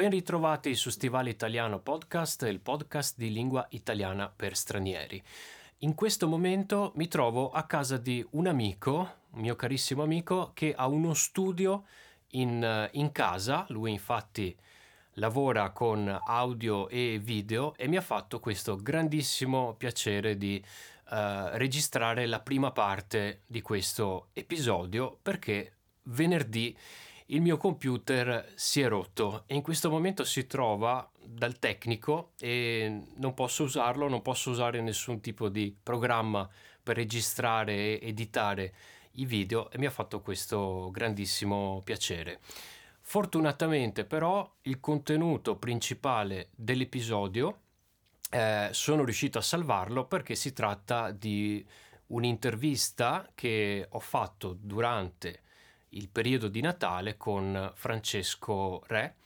Ben ritrovati su Stivale Italiano Podcast, il podcast di lingua italiana per stranieri. In questo momento mi trovo a casa di un amico, un mio carissimo amico, che ha uno studio in, in casa. Lui infatti lavora con audio e video e mi ha fatto questo grandissimo piacere di uh, registrare la prima parte di questo episodio perché venerdì il mio computer si è rotto e in questo momento si trova dal tecnico e non posso usarlo, non posso usare nessun tipo di programma per registrare e editare i video e mi ha fatto questo grandissimo piacere. Fortunatamente però il contenuto principale dell'episodio eh, sono riuscito a salvarlo perché si tratta di un'intervista che ho fatto durante il periodo di Natale con Francesco Re,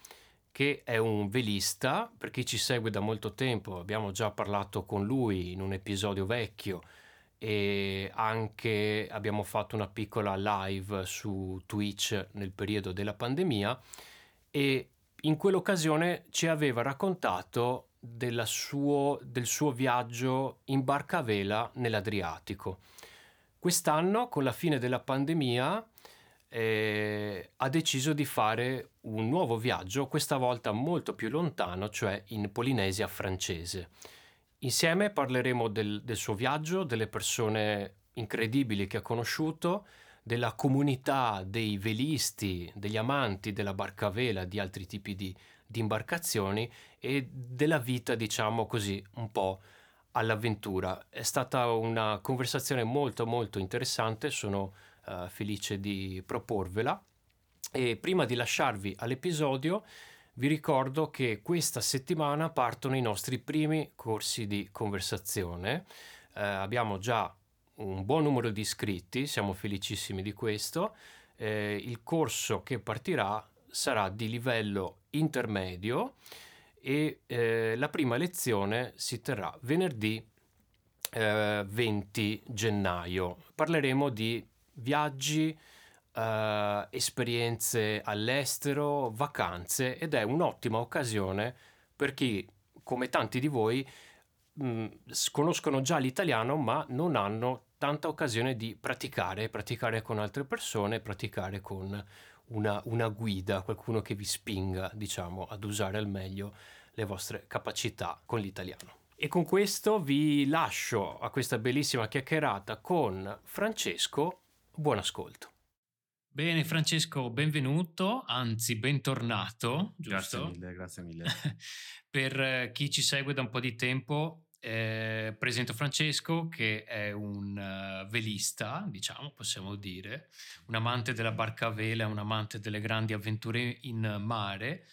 che è un velista, per chi ci segue da molto tempo, abbiamo già parlato con lui in un episodio vecchio e anche abbiamo fatto una piccola live su Twitch nel periodo della pandemia e in quell'occasione ci aveva raccontato suo, del suo viaggio in barca a vela nell'Adriatico. Quest'anno, con la fine della pandemia, eh, ha deciso di fare un nuovo viaggio, questa volta molto più lontano, cioè in Polinesia francese. Insieme parleremo del, del suo viaggio, delle persone incredibili che ha conosciuto, della comunità dei velisti, degli amanti della barca a vela, di altri tipi di, di imbarcazioni e della vita, diciamo così, un po' all'avventura. È stata una conversazione molto molto interessante, sono uh, felice di proporvela. E prima di lasciarvi all'episodio, vi ricordo che questa settimana partono i nostri primi corsi di conversazione. Eh, abbiamo già un buon numero di iscritti, siamo felicissimi di questo. Eh, il corso che partirà sarà di livello intermedio e eh, la prima lezione si terrà venerdì 20 eh, gennaio. Parleremo di viaggi, uh, esperienze all'estero, vacanze ed è un'ottima occasione per chi, come tanti di voi, mh, mm, conoscono già l'italiano ma non hanno tanta occasione di praticare, praticare con altre persone, praticare con una, una, guida, qualcuno che vi spinga, diciamo, ad usare al meglio le vostre capacità con l'italiano. E con questo vi lascio a questa bellissima chiacchierata con Francesco Buon ascolto. Bene Francesco, benvenuto, anzi bentornato. Giusto? Grazie mille, grazie mille. per eh, chi ci segue da un po' di tempo, eh, presento Francesco che è un uh, velista, diciamo, possiamo dire, un amante della barca a vela, un amante delle grandi avventure in mare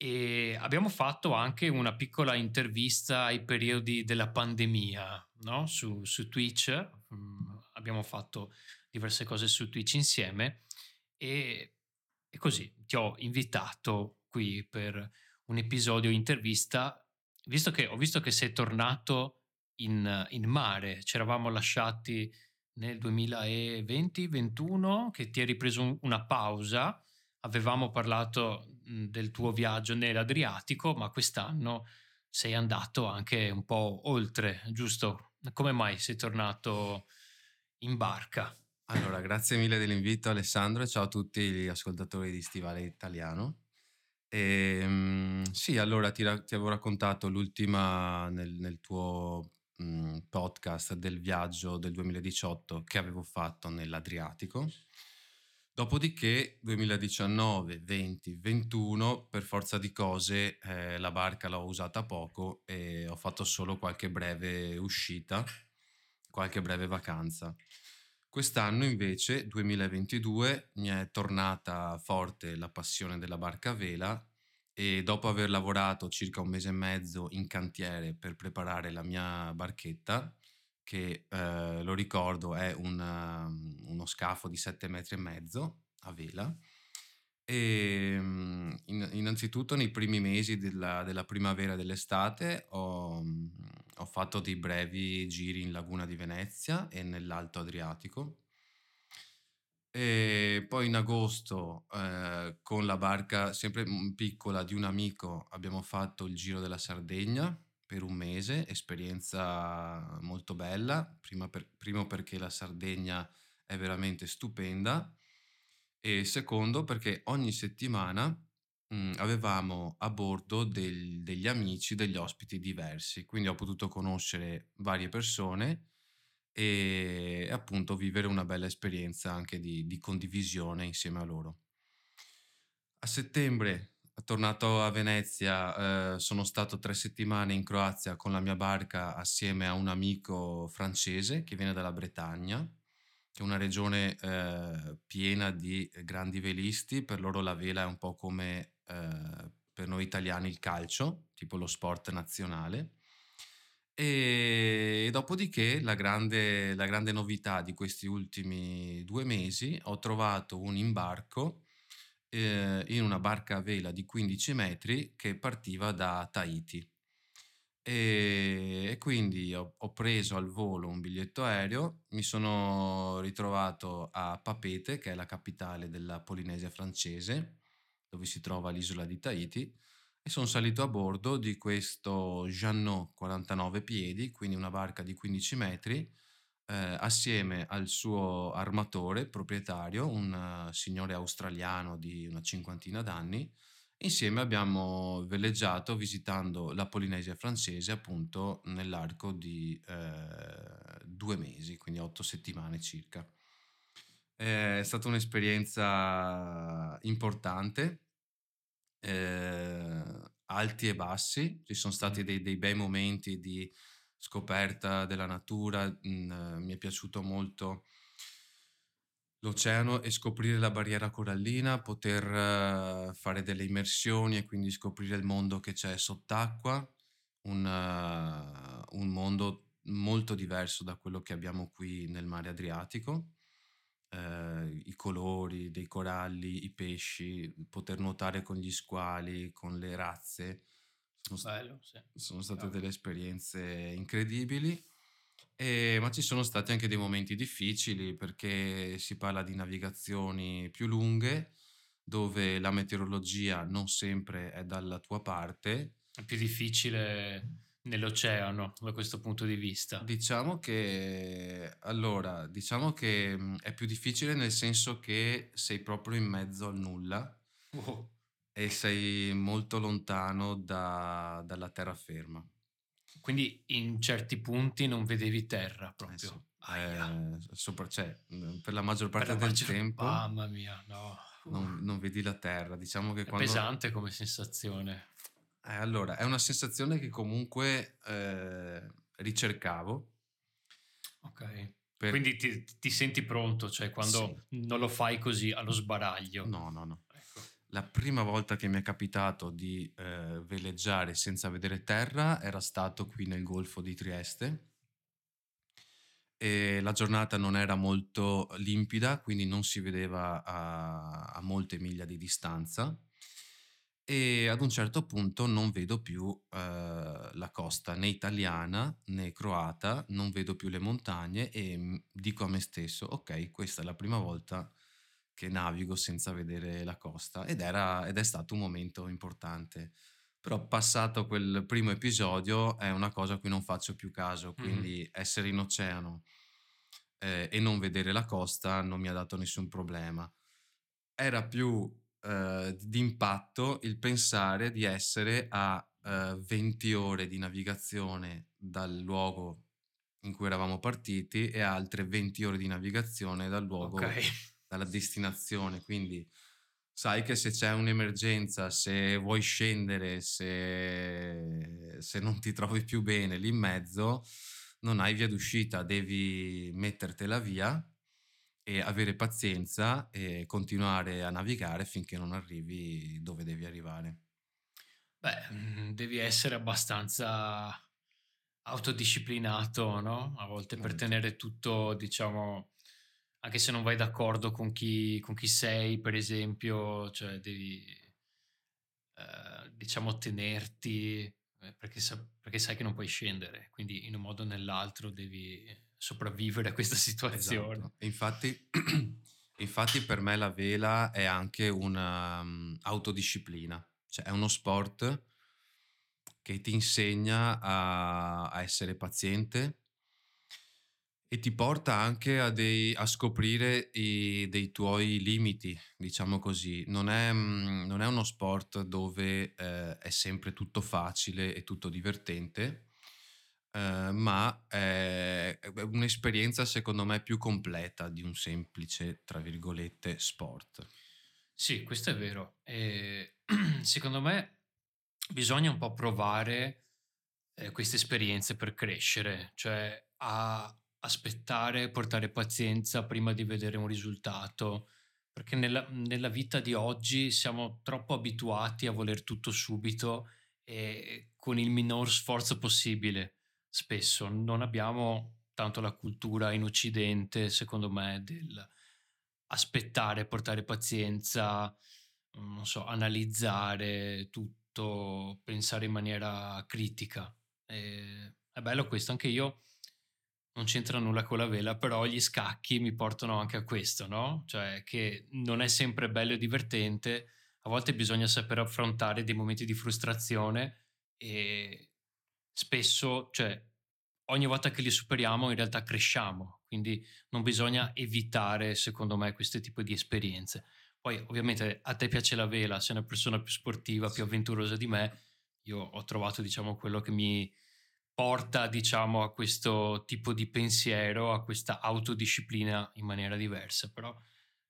e abbiamo fatto anche una piccola intervista ai periodi della pandemia no? su, su, Twitch. Mm, abbiamo fatto diverse cose su Twitch insieme e, e così ti ho invitato qui per un episodio intervista, visto che ho visto che sei tornato in, in mare, ci eravamo lasciati nel 2020-21 che ti hai ripreso una pausa, avevamo parlato del tuo viaggio nell'Adriatico, ma quest'anno sei andato anche un po' oltre, giusto? Come mai sei tornato in barca? Allora, grazie mille dell'invito Alessandro e ciao a tutti gli ascoltatori di Stivale Italiano. E, um, sì, allora ti, ti, avevo raccontato l'ultima nel, nel tuo um, podcast del viaggio del 2018 che avevo fatto nell'Adriatico. Dopodiché 2019, 20, 21, per forza di cose eh, la barca l'ho usata poco e ho fatto solo qualche breve uscita, qualche breve vacanza. Quest'anno invece, 2022, mi è tornata forte la passione della barca a vela e dopo aver lavorato circa un mese e mezzo in cantiere per preparare la mia barchetta, che eh, lo ricordo è una, uno scafo di 7 metri e mezzo a vela, e ehm, in, innanzitutto nei primi mesi della, della primavera e dell'estate ho, ho, fatto dei brevi giri in Laguna di Venezia e nell'Alto Adriatico. E poi in agosto, eh, con la barca sempre piccola di un amico, abbiamo fatto il giro della Sardegna per un mese, esperienza molto bella, per, primo perché la Sardegna è veramente stupenda e secondo perché ogni settimana mh, mm, avevamo a bordo del, degli amici, degli ospiti diversi, quindi ho potuto conoscere varie persone e appunto vivere una bella esperienza anche di, di condivisione insieme a loro. A settembre, tornato a Venezia, eh, sono stato tre settimane in Croazia con la mia barca assieme a un amico francese che viene dalla Bretagna, che è una regione eh, piena di grandi velisti, per loro la vela è un po' come eh, per noi italiani il calcio, tipo lo sport nazionale. E dopodiché la grande, la grande novità di questi ultimi due mesi, ho trovato un imbarco eh, in una barca a vela di 15 metri che partiva da Tahiti. E, quindi ho, ho, preso al volo un biglietto aereo, mi sono ritrovato a Papete, che è la capitale della Polinesia francese, dove si trova l'isola di Tahiti, e sono salito a bordo di questo Jeannot 49 piedi, quindi una barca di 15 metri, eh, assieme al suo armatore proprietario, un uh, signore australiano di una cinquantina d'anni. Insieme abbiamo veleggiato visitando la Polinesia francese appunto nell'arco di eh, due mesi, quindi otto settimane circa. È stata un'esperienza importante eh, alti e bassi, ci sono stati dei, dei, bei momenti di scoperta della natura, mh, mm, mi è piaciuto molto l'oceano e scoprire la barriera corallina, poter uh, fare delle immersioni e quindi scoprire il mondo che c'è sott'acqua, un, uh, un mondo molto diverso da quello che abbiamo qui nel mare Adriatico eh, i colori dei coralli, i pesci, poter nuotare con gli squali, con le razze. Sono, Bello, sì. sono state delle esperienze incredibili. E, ma ci sono stati anche dei momenti difficili perché si parla di navigazioni più lunghe dove la meteorologia non sempre è dalla tua parte. È più difficile nell'oceano da questo punto di vista? Diciamo che allora, diciamo che è più difficile nel senso che sei proprio in mezzo al nulla oh. e sei molto lontano da, dalla terraferma. Quindi in certi punti non vedevi terra proprio. Eh sì. Eh, sopra, cioè, mhmm, per la maggior parte per del maggior... tempo. Mamma mia, no. Non, non, vedi la terra. Diciamo che è quando... pesante come sensazione. Eh, allora, è una sensazione che comunque eh, ricercavo. Ok. Per... Quindi ti, ti, senti pronto, cioè quando sì. non lo fai così allo sbaraglio. No, no, no. La prima volta che mi è capitato di eh, veleggiare senza vedere terra era stato qui nel Golfo di Trieste. E la giornata non era molto limpida, quindi non si vedeva a, a molte miglia di distanza e ad un certo punto non vedo più eh, la costa né italiana né croata, non vedo più le montagne e dico a me stesso, ok, questa è la prima volta che navigo senza vedere la costa ed, era, ed è stato un momento importante. Però passato quel primo episodio è una cosa a cui non faccio più caso, quindi mm-hmm. essere in oceano eh, e non vedere la costa non mi ha dato nessun problema. Era più eh, d'impatto il pensare di essere a eh, 20 ore di navigazione dal luogo in cui eravamo partiti e altre 20 ore di navigazione dal luogo, okay. Dalla destinazione. Quindi sai che se c'è un'emergenza, se vuoi scendere, se, se non ti trovi più bene lì in mezzo, non hai via d'uscita, devi mettertela via e avere pazienza e continuare a navigare finché non arrivi dove devi arrivare. Beh, mm, devi essere abbastanza autodisciplinato, no? A volte per tenere tutto, diciamo, anche se non vai d'accordo con chi, con chi sei, per esempio, cioè devi, eh, diciamo, tenerti eh, perché, sa- perché sai che non puoi scendere, quindi in un modo o nell'altro devi sopravvivere a questa situazione. Esatto. Infatti Infatti per me la vela è anche un'autodisciplina, um, cioè è uno sport che ti insegna a, a essere paziente e ti porta anche a, dei, a scoprire i, dei tuoi limiti, diciamo così. Non è, mm, non è uno sport dove eh, è sempre tutto facile e tutto divertente, eh, ma è, un'esperienza secondo me più completa di un semplice, tra virgolette, sport. Sì, questo è vero. E, secondo me bisogna un po' provare eh, queste esperienze per crescere, cioè a aspettare, portare pazienza prima di vedere un risultato, perché nella, nella vita di oggi siamo troppo abituati a voler tutto subito e con il minor sforzo possibile. Spesso non abbiamo tanto la cultura in Occidente, secondo me, del aspettare, portare pazienza, non so, analizzare tutto, pensare in maniera critica. E è bello questo, anche io non c'entra nulla con la vela, però gli scacchi mi portano anche a questo, no? Cioè che non è sempre bello e divertente, a volte bisogna saper affrontare dei momenti di frustrazione e spesso, cioè ogni volta che li superiamo in realtà cresciamo, quindi non bisogna evitare, secondo me, questo tipo di esperienze. Poi ovviamente a te piace la vela, sei una persona più sportiva, più avventurosa di me, io ho trovato, diciamo, quello che mi porta, diciamo, a questo tipo di pensiero, a questa autodisciplina in maniera diversa, però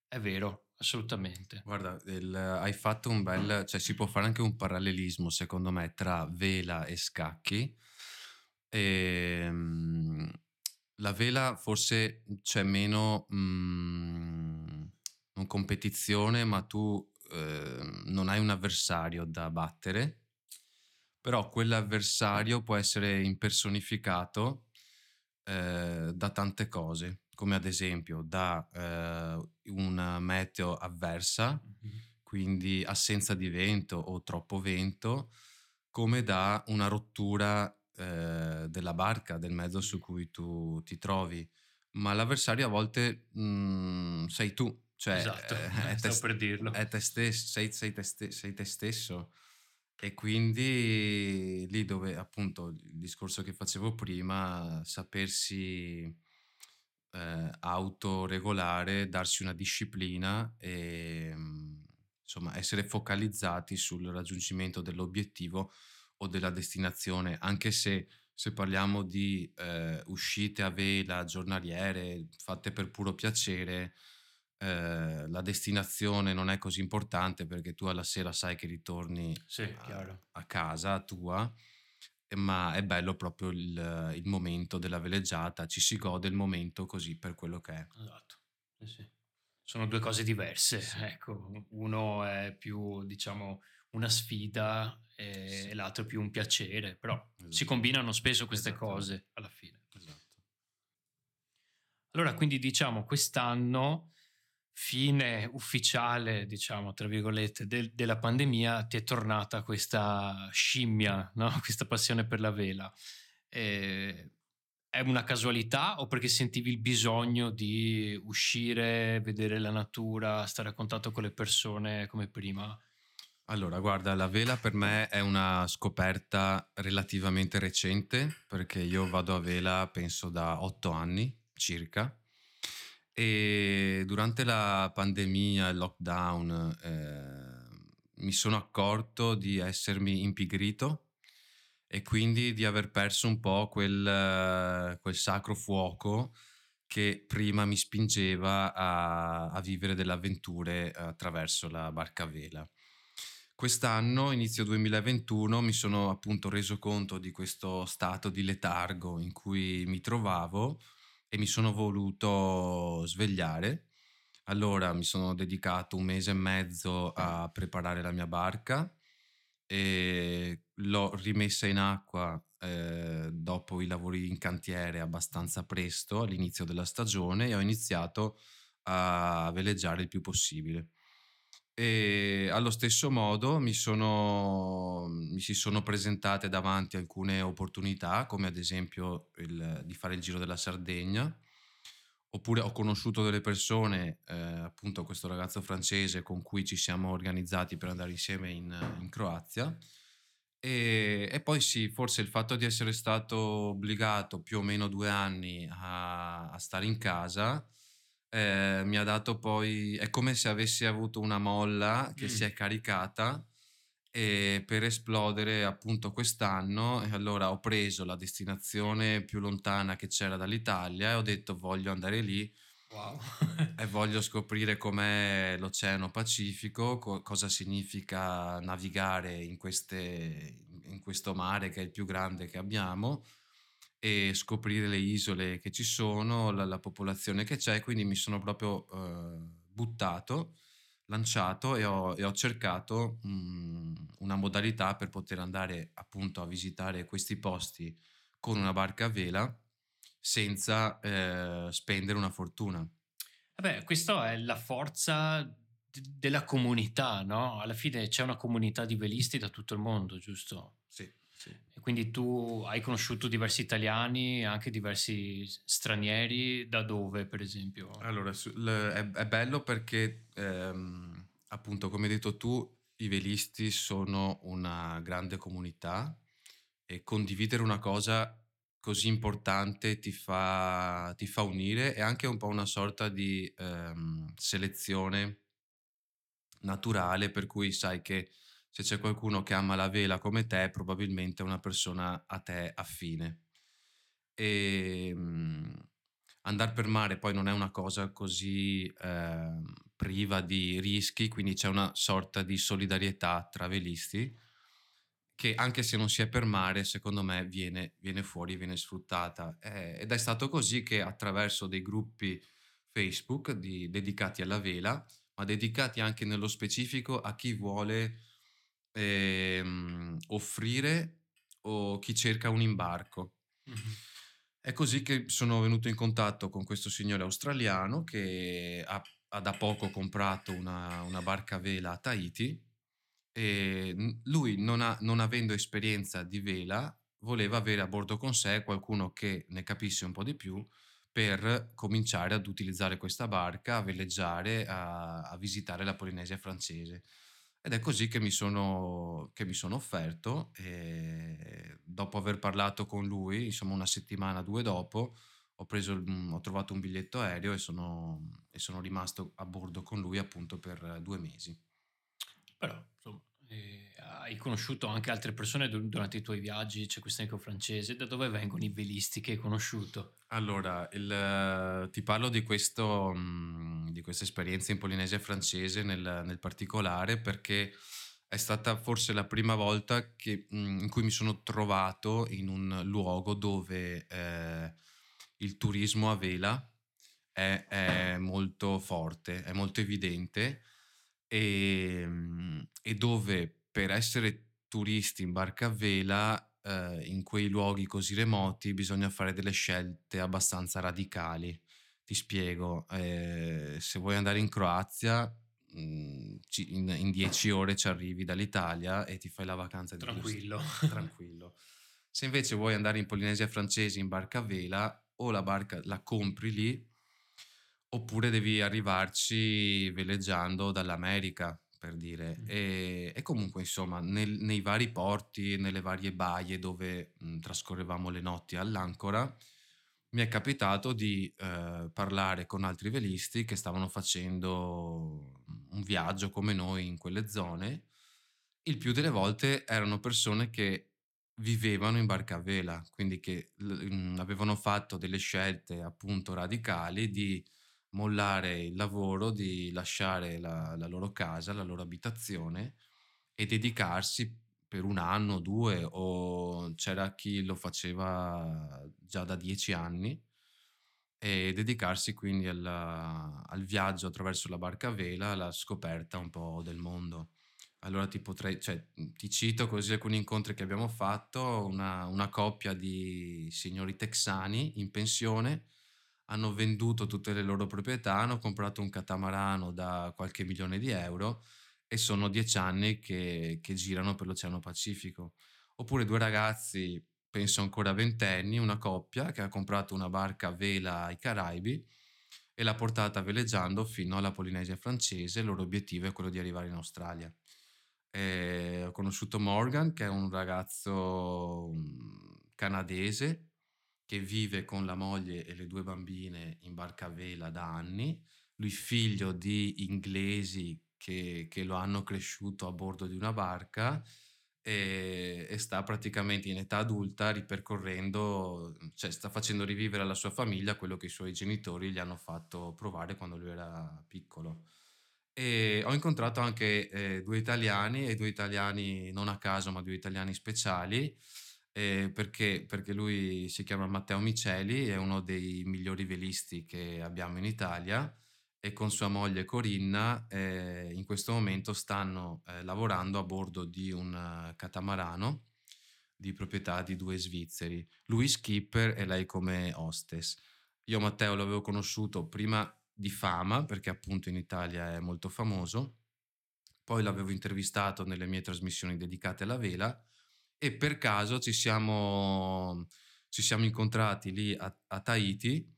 è vero, assolutamente. Guarda, il, hai fatto un bel, cioè si può fare anche un parallelismo, secondo me, tra vela e scacchi. E, um, la vela forse c'è meno mm, non competizione, ma tu eh, non hai un avversario da battere però quell'avversario può essere impersonificato eh, da tante cose, come ad esempio da eh, una meteo avversa, mm-hmm. quindi assenza di vento o troppo vento, come da una rottura eh, della barca, del mezzo su cui tu ti trovi. Ma l'avversario a volte mh, mm, sei tu, cioè esatto, è, te, per dirlo. È te stesso, sei, sei, te, sei te stesso e quindi lì dove appunto il discorso che facevo prima, sapersi eh, autoregolare, darsi una disciplina e insomma essere focalizzati sul raggiungimento dell'obiettivo o della destinazione, anche se se parliamo di eh, uscite a vela giornaliere fatte per puro piacere, eh, la destinazione non è così importante perché tu alla sera sai che ritorni sì, a, a, casa tua, ma è bello proprio il, il, momento della veleggiata, ci si gode il momento così per quello che è. Esatto, sì, sì. Sono due cose diverse, sì. ecco, uno è più, diciamo, una sfida e l'altro più un piacere, però esatto. si combinano spesso queste cose alla fine. Esatto. Allora, quindi diciamo, quest'anno fine ufficiale, diciamo, tra virgolette, del, della pandemia, ti è tornata questa scimmia, no? questa passione per la vela. E è una casualità o perché sentivi il bisogno di uscire, vedere la natura, stare a contatto con le persone come prima? Allora, guarda, la vela per me è una scoperta relativamente recente perché io vado a vela penso da otto anni circa e durante la pandemia, il lockdown, eh, mi sono accorto di essermi impigrito e quindi di aver perso un po' quel, quel sacro fuoco che prima mi spingeva a, a, vivere delle avventure attraverso la barca vela. Quest'anno, inizio 2021, mi sono appunto reso conto di questo stato di letargo in cui mi trovavo e mi sono voluto svegliare. Allora mi sono dedicato un mese e mezzo a preparare la mia barca e l'ho rimessa in acqua eh, dopo i lavori in cantiere abbastanza presto all'inizio della stagione e ho iniziato a veleggiare il più possibile. E allo stesso modo mi, sono, mi si sono presentate davanti alcune opportunità, come ad esempio il, di fare il Giro della Sardegna, Oppure ho conosciuto delle persone, eh, appunto questo ragazzo francese con cui ci siamo organizzati per andare insieme in, in Croazia. E, e, poi sì, forse il fatto di essere stato obbligato più o meno due anni a, a stare in casa eh, mi ha dato poi, è come se avessi avuto una molla che mm. si è caricata e per esplodere appunto quest'anno e allora ho preso la destinazione più lontana che c'era dall'Italia e ho detto voglio andare lì wow. e voglio scoprire com'è l'Oceano Pacifico, co- cosa significa navigare in, queste, in questo mare che è il più grande che abbiamo e scoprire le isole che ci sono, la, la popolazione che c'è, quindi mi sono proprio eh, buttato, lanciato e ho, e ho cercato mh, mm, una modalità per poter andare appunto a visitare questi posti con una barca a vela senza eh, spendere una fortuna. Vabbè, questa è la forza d- della comunità, no? Alla fine c'è una comunità di velisti da tutto il mondo, giusto? Sì. Sì. E quindi tu hai conosciuto diversi italiani, anche diversi stranieri, da dove per esempio? Allora, è, è bello perché ehm, appunto come hai detto tu, i velisti sono una grande comunità e condividere una cosa così importante ti fa, ti fa unire e anche un po' una sorta di ehm, selezione naturale per cui sai che se c'è qualcuno che ama la vela come te, probabilmente è una persona a te affine. E ehm, andare per mare poi non è una cosa così eh, priva di rischi, quindi c'è una sorta di solidarietà tra velisti che anche se non si è per mare, secondo me viene, viene fuori, viene sfruttata. Eh, ed è stato così che attraverso dei gruppi Facebook di, dedicati alla vela, ma dedicati anche nello specifico a chi vuole ehm, offrire o chi cerca un imbarco. Mm-hmm. È così che sono venuto in contatto con questo signore australiano che ha, ha da poco comprato una, una, barca a vela a Tahiti e lui, non, ha, non avendo esperienza di vela, voleva avere a bordo con sé qualcuno che ne capisse un po' di più per cominciare ad utilizzare questa barca, a veleggiare, a, a visitare la Polinesia francese. Ed è così che mi sono, che mi sono offerto e dopo aver parlato con lui, insomma una settimana, due dopo, ho, preso, ho trovato un biglietto aereo e sono, e sono rimasto a bordo con lui appunto per due mesi. Però, insomma, eh, hai conosciuto anche altre persone durante i tuoi viaggi? C'è questo amico francese. Da dove vengono i velisti che hai conosciuto? Allora, il, ti parlo di, questo, mm, di questa esperienza in Polinesia francese nel, nel, particolare perché è stata forse la prima volta che, in cui mi sono trovato in un luogo dove eh, il turismo a vela è, è molto forte, è molto evidente e, e dove per essere turisti in barca a vela eh, in quei luoghi così remoti bisogna fare delle scelte abbastanza radicali. Ti spiego, eh, se vuoi andare in Croazia mm, in, in dieci ore ci arrivi dall'Italia e ti fai la vacanza di tranquillo. tranquillo. Se invece vuoi andare in Polinesia francese in barca a vela, o la barca la compri lì oppure devi arrivarci veleggiando dall'America, per dire. Mm. E, e, comunque, insomma, nel, nei vari porti, nelle varie baie dove mh, mm, trascorrevamo le notti all'ancora, mi è capitato di eh, parlare con altri velisti che stavano facendo un viaggio come noi in quelle zone. Il più delle volte erano persone che vivevano in barca a vela, quindi che l- mm, avevano fatto delle scelte appunto radicali di mollare il lavoro, di lasciare la, la loro casa, la loro abitazione e dedicarsi per un anno, due, o c'era chi lo faceva già da dieci anni, e dedicarsi quindi alla, al viaggio attraverso la barca a vela, alla scoperta un po' del mondo. Allora ti potrei, cioè, ti cito così alcuni incontri che abbiamo fatto, una, una coppia di signori texani in pensione hanno venduto tutte le loro proprietà, hanno comprato un catamarano da qualche milione di euro e sono dieci anni che, che girano per l'Oceano Pacifico. Oppure due ragazzi, penso ancora ventenni, una coppia che ha comprato una barca a vela ai Caraibi e l'ha portata veleggiando fino alla Polinesia francese. Il loro obiettivo è quello di arrivare in Australia. E ho conosciuto Morgan, che è un ragazzo mm, canadese che vive con la moglie e le due bambine in barca a vela da anni. Lui figlio di inglesi che, che lo hanno cresciuto a bordo di una barca e, e, sta praticamente in età adulta ripercorrendo, cioè sta facendo rivivere alla sua famiglia quello che i suoi genitori gli hanno fatto provare quando lui era piccolo. E ho incontrato anche eh, due italiani, e due italiani non a caso, ma due italiani speciali, eh, perché, perché lui si chiama Matteo Miceli, è uno dei migliori velisti che abbiamo in Italia e con sua moglie Corinna eh, in questo momento stanno eh, lavorando a bordo di un uh, catamarano di proprietà di due svizzeri, lui skipper e lei come hostess. Io Matteo l'avevo conosciuto prima di fama, perché appunto in Italia è molto famoso, poi l'avevo intervistato nelle mie trasmissioni dedicate alla vela e per caso ci siamo, ci siamo incontrati lì a, a Tahiti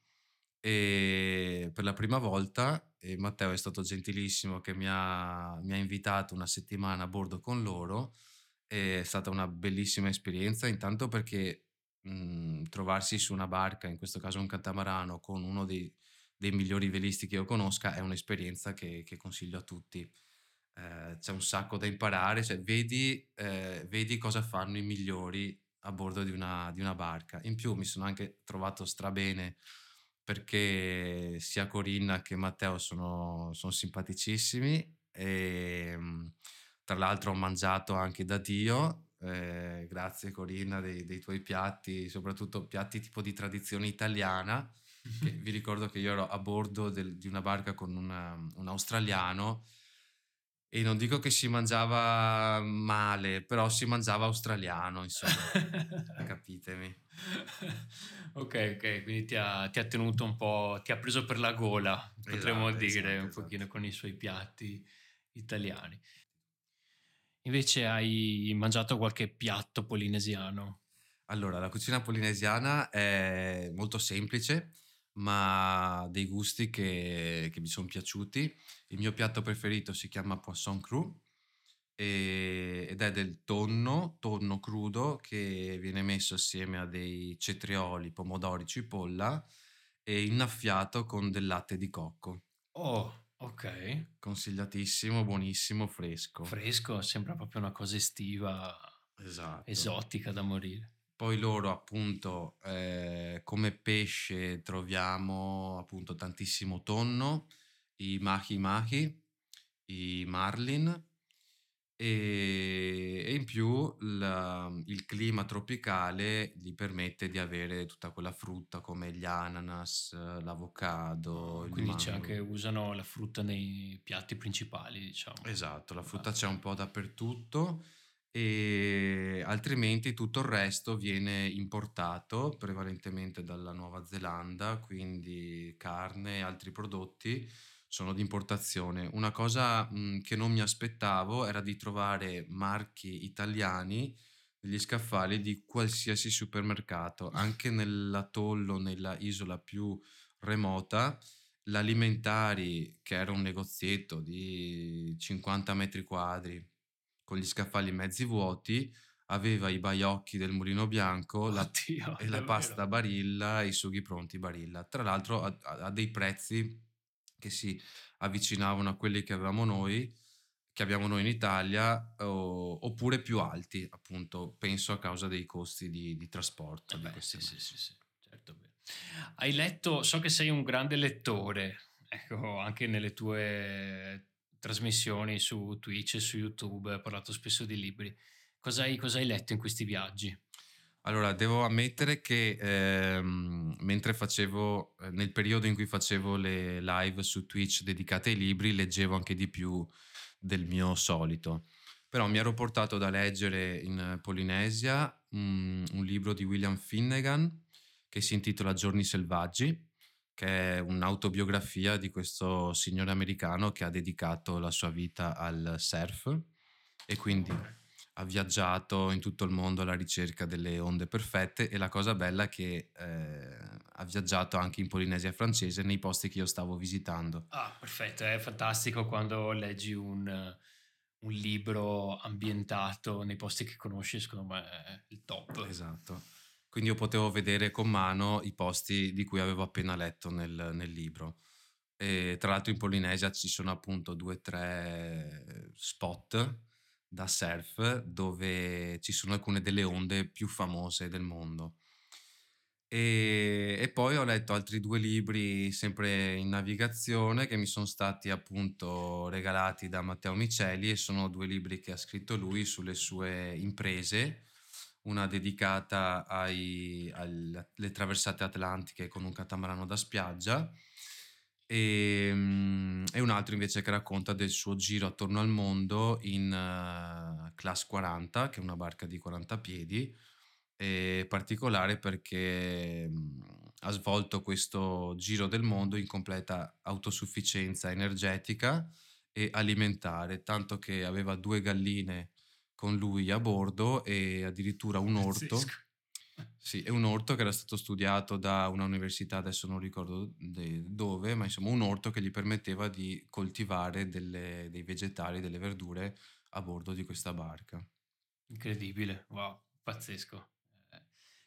e per la prima volta e Matteo è stato gentilissimo che mi ha, mi ha invitato una settimana a bordo con loro. È stata una bellissima esperienza, intanto perché mh, trovarsi su una barca, in questo caso un catamarano, con uno dei, dei migliori velisti che io conosca è un'esperienza che, che consiglio a tutti. Eh, c'è un sacco da imparare, cioè vedi, eh, vedi, cosa fanno i migliori a bordo di una, di una barca. In più mi sono anche trovato strabene perché sia Corinna che Matteo sono, sono simpaticissimi e ehm, tra l'altro ho mangiato anche da Dio. Eh, grazie Corinna dei, dei, tuoi piatti, soprattutto piatti tipo di tradizione italiana. vi ricordo che io ero a bordo del, di una barca con una, un australiano e non dico che si mangiava male, però si mangiava australiano, insomma, capitemi. ok, ok, quindi ti ha, ti ha, tenuto un po', ti ha preso per la gola, potremmo esatto, dire, esatto, un esatto. pochino con i suoi piatti italiani. Invece hai mangiato qualche piatto polinesiano? Allora, la cucina polinesiana è molto semplice, ma dei gusti che, che mi sono piaciuti. Il mio piatto preferito si chiama poisson cru e, ed è del tonno, tonno crudo che viene messo assieme a dei cetrioli, pomodori, cipolla e innaffiato con del latte di cocco. Oh, ok. Consigliatissimo, buonissimo, fresco. Fresco, sembra proprio una cosa estiva, esatto. esotica da morire. Poi loro appunto eh, come pesce troviamo appunto tantissimo tonno, i mahi mahi, i marlin e, e in più la, il clima tropicale gli permette di avere tutta quella frutta come gli ananas, l'avocado. Quindi c'è anche, usano la frutta nei piatti principali, diciamo. Esatto, la frutta c'è un po' dappertutto e altrimenti tutto il resto viene importato prevalentemente dalla Nuova Zelanda, quindi carne e altri prodotti sono di importazione. Una cosa mh, che non mi aspettavo era di trovare marchi italiani negli scaffali di qualsiasi supermercato, anche nell'atollo, nella isola più remota. L'alimentari, che era un negozietto di 50 metri quadri, con gli scaffali mezzi vuoti, aveva i baiocchi del mulino bianco Oddio, la, e la pasta barilla e i sughi pronti barilla. Tra l'altro a, a, dei prezzi che si avvicinavano a quelli che avevamo noi, che abbiamo noi in Italia, o, oppure più alti, appunto, penso a causa dei costi di, di trasporto. Eh beh, sì, sì, sì, sì, certo. Hai letto, so che sei un grande lettore, ecco, anche nelle tue trasmissioni su Twitch e su YouTube, hai parlato spesso di libri. Cosa hai, cosa hai letto in questi viaggi? Allora, devo ammettere che ehm, mentre facevo, eh, nel periodo in cui facevo le live su Twitch dedicate ai libri, leggevo anche di più del mio solito. Però mi ero portato da leggere in Polinesia um, un libro di William Finnegan che si intitola Giorni selvaggi che è un'autobiografia di questo signore americano che ha dedicato la sua vita al surf e quindi ha viaggiato in tutto il mondo alla ricerca delle onde perfette e la cosa bella è che eh, ha viaggiato anche in Polinesia francese nei posti che io stavo visitando. Ah, perfetto, è fantastico quando leggi un, un libro ambientato nei posti che conosci, secondo me è il top. Esatto. Quindi io potevo vedere con mano i posti di cui avevo appena letto nel, nel libro. E tra l'altro in Polinesia ci sono appunto due o tre spot da surf dove ci sono alcune delle onde più famose del mondo. E, e, poi ho letto altri due libri sempre in navigazione che mi sono stati appunto regalati da Matteo Miceli e sono due libri che ha scritto lui sulle sue imprese, una dedicata alle traversate atlantiche con un catamarano da spiaggia e, ehm, e, un altro invece che racconta del suo giro attorno al mondo in uh, Class 40, che è una barca di 40 piedi è particolare perché mhmm, ha svolto questo giro del mondo in completa autosufficienza energetica e alimentare, tanto che aveva due galline con lui a bordo e addirittura un orto. Sì, è un orto che era stato studiato da una università, adesso non ricordo dove, ma insomma un orto che gli permetteva di coltivare delle, dei vegetali, delle verdure a bordo di questa barca. Incredibile, wow, pazzesco.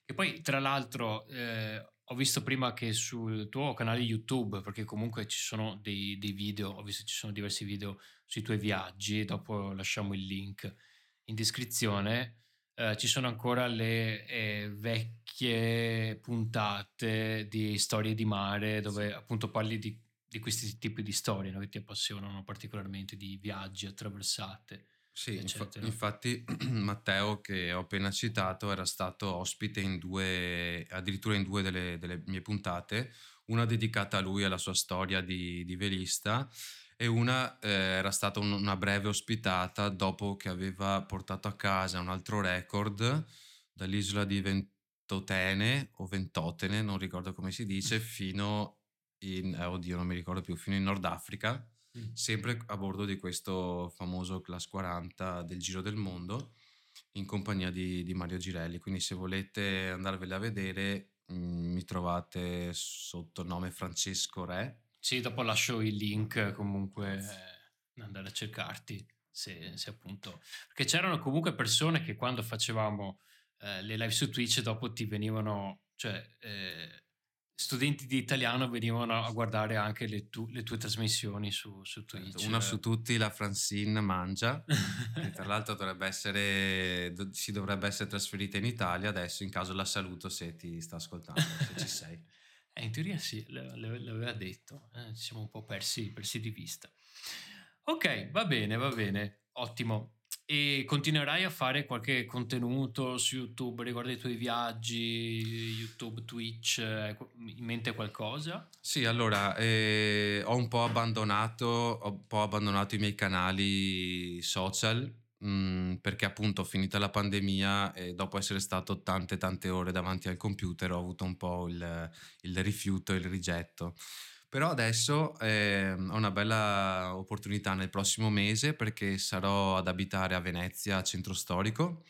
E poi, tra l'altro, eh, ho visto prima che sul tuo canale YouTube, perché comunque ci sono dei, dei video, ho visto che ci sono diversi video sui tuoi viaggi, dopo lasciamo il link in descrizione. Eh, ci sono ancora le eh, vecchie puntate di storie di mare dove appunto parli di, di questi tipi di storie no? che ti appassionano particolarmente, di viaggi attraversate. Sì, infa- infatti Matteo che ho appena citato era stato ospite in due, addirittura in due delle, delle mie puntate, una dedicata a lui, alla sua storia di, di velista e una eh, era stata un, una breve ospitata dopo che aveva portato a casa un altro record dall'isola di Ventotene o Ventotene, non ricordo come si dice, fino in, eh, oddio non mi ricordo più, fino in Nord Africa sempre a bordo di questo famoso Class 40 del Giro del Mondo in compagnia di, di Mario Girelli. Quindi se volete andarvele a vedere mh, mm, mi trovate sotto nome Francesco Re. Sì, dopo lascio il link comunque eh, andare a cercarti. Se, se, appunto perché c'erano comunque persone che quando facevamo eh, le live su Twitch dopo ti venivano cioè eh, studenti di italiano venivano a guardare anche le, tu, le tue trasmissioni su, su certo, Twitch. Una su tutti, la Francine Mangia, che tra l'altro dovrebbe essere, si dovrebbe essere trasferita in Italia, adesso in caso la saluto se ti sta ascoltando, se ci sei. Eh, in teoria sì, l'aveva detto, eh, ci siamo un po' persi, persi di vista. Ok, va bene, va bene, ottimo. E continuerai a fare qualche contenuto su YouTube riguardo ai tuoi viaggi, YouTube, Twitch, eh, in mente qualcosa? Sì, allora eh, ho un ho un po' abbandonato i miei canali social mh, mm, perché appunto finita la pandemia e dopo essere stato tante tante ore davanti al computer ho avuto un po' il, il rifiuto, il rigetto. Però adesso eh, ho una bella opportunità nel prossimo mese perché sarò ad abitare a Venezia, centro storico,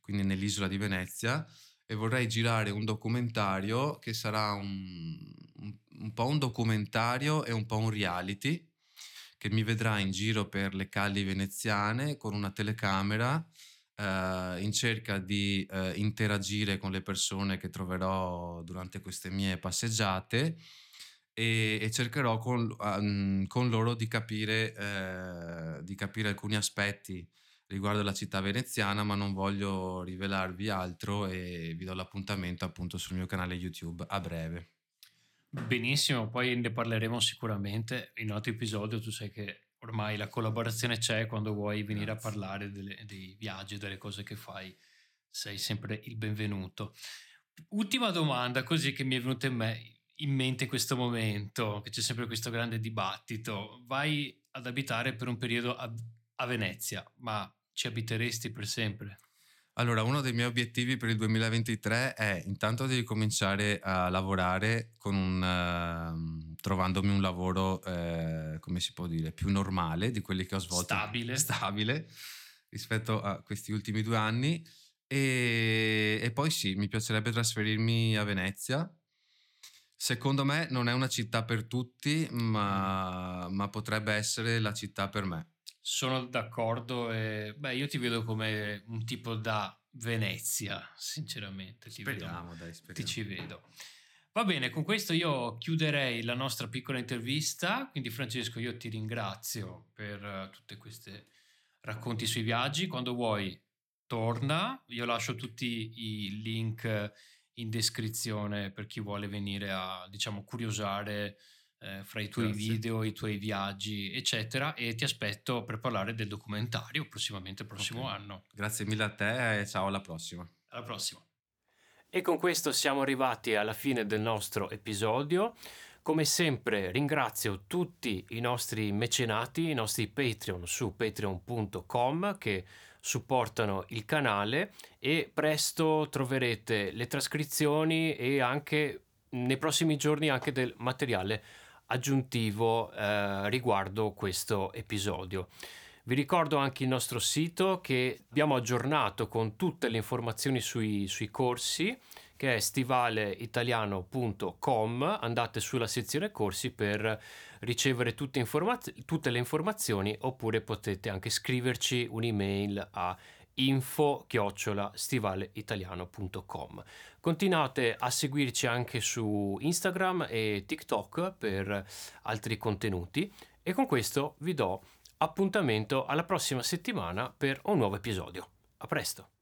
quindi nell'isola di Venezia, e vorrei girare un documentario che sarà un, un, un po' un documentario e un po' un reality che mi vedrà in giro per le calli veneziane con una telecamera eh, in cerca di eh, interagire con le persone che troverò durante queste mie passeggiate e, e cercherò con, um, con, loro di capire, eh, di capire alcuni aspetti riguardo la città veneziana, ma non voglio rivelarvi altro e vi do l'appuntamento appunto sul mio canale YouTube a breve. Benissimo, poi ne parleremo sicuramente in un altro episodio, tu sai che ormai la collaborazione c'è quando vuoi venire Grazie. a parlare delle, dei viaggi, delle cose che fai, sei sempre il benvenuto. Ultima domanda così che mi è venuta in, me, in mente in questo momento, che c'è sempre questo grande dibattito, vai ad abitare per un periodo a, a Venezia, ma ci abiteresti per sempre? Allora, uno dei miei obiettivi per il 2023 è intanto di ricominciare a lavorare con un, uh, trovandomi un lavoro, uh, come si può dire, più normale di quelli che ho svolto. Stabile. Stabile rispetto a questi ultimi due anni. E, e poi sì, mi piacerebbe trasferirmi a Venezia Secondo me non è una città per tutti, ma, ma potrebbe essere la città per me. Sono d'accordo e beh, io ti vedo come un tipo da Venezia, sinceramente. Ti speriamo, vedo, dai, speriamo. Ti ci vedo. Va bene, con questo io chiuderei la nostra piccola intervista. Quindi, Francesco, io ti ringrazio per uh, tutte queste racconti sui viaggi. Quando vuoi, torna. Io lascio tutti i link in descrizione per chi vuole venire a, diciamo, curiosare eh, fra i tuoi Grazie. video, i tuoi viaggi, eccetera. E ti aspetto per parlare del documentario prossimamente, il prossimo okay. anno. Grazie mille a te e ciao alla prossima. Alla prossima. E con questo siamo arrivati alla fine del nostro episodio. Come sempre ringrazio tutti i nostri mecenati, i nostri Patreon su patreon.com che supportano il canale e presto troverete le trascrizioni e anche nei prossimi giorni anche del materiale aggiuntivo eh, riguardo questo episodio. Vi ricordo anche il nostro sito che abbiamo aggiornato con tutte le informazioni sui, sui corsi che è stivaleitaliano.com andate sulla sezione corsi per ricevere tutte, informaz- tutte le informazioni oppure potete anche scriverci un'email a info stivaleitaliano.com continuate a seguirci anche su Instagram e TikTok per altri contenuti e con questo vi do appuntamento alla prossima settimana per un nuovo episodio. A presto!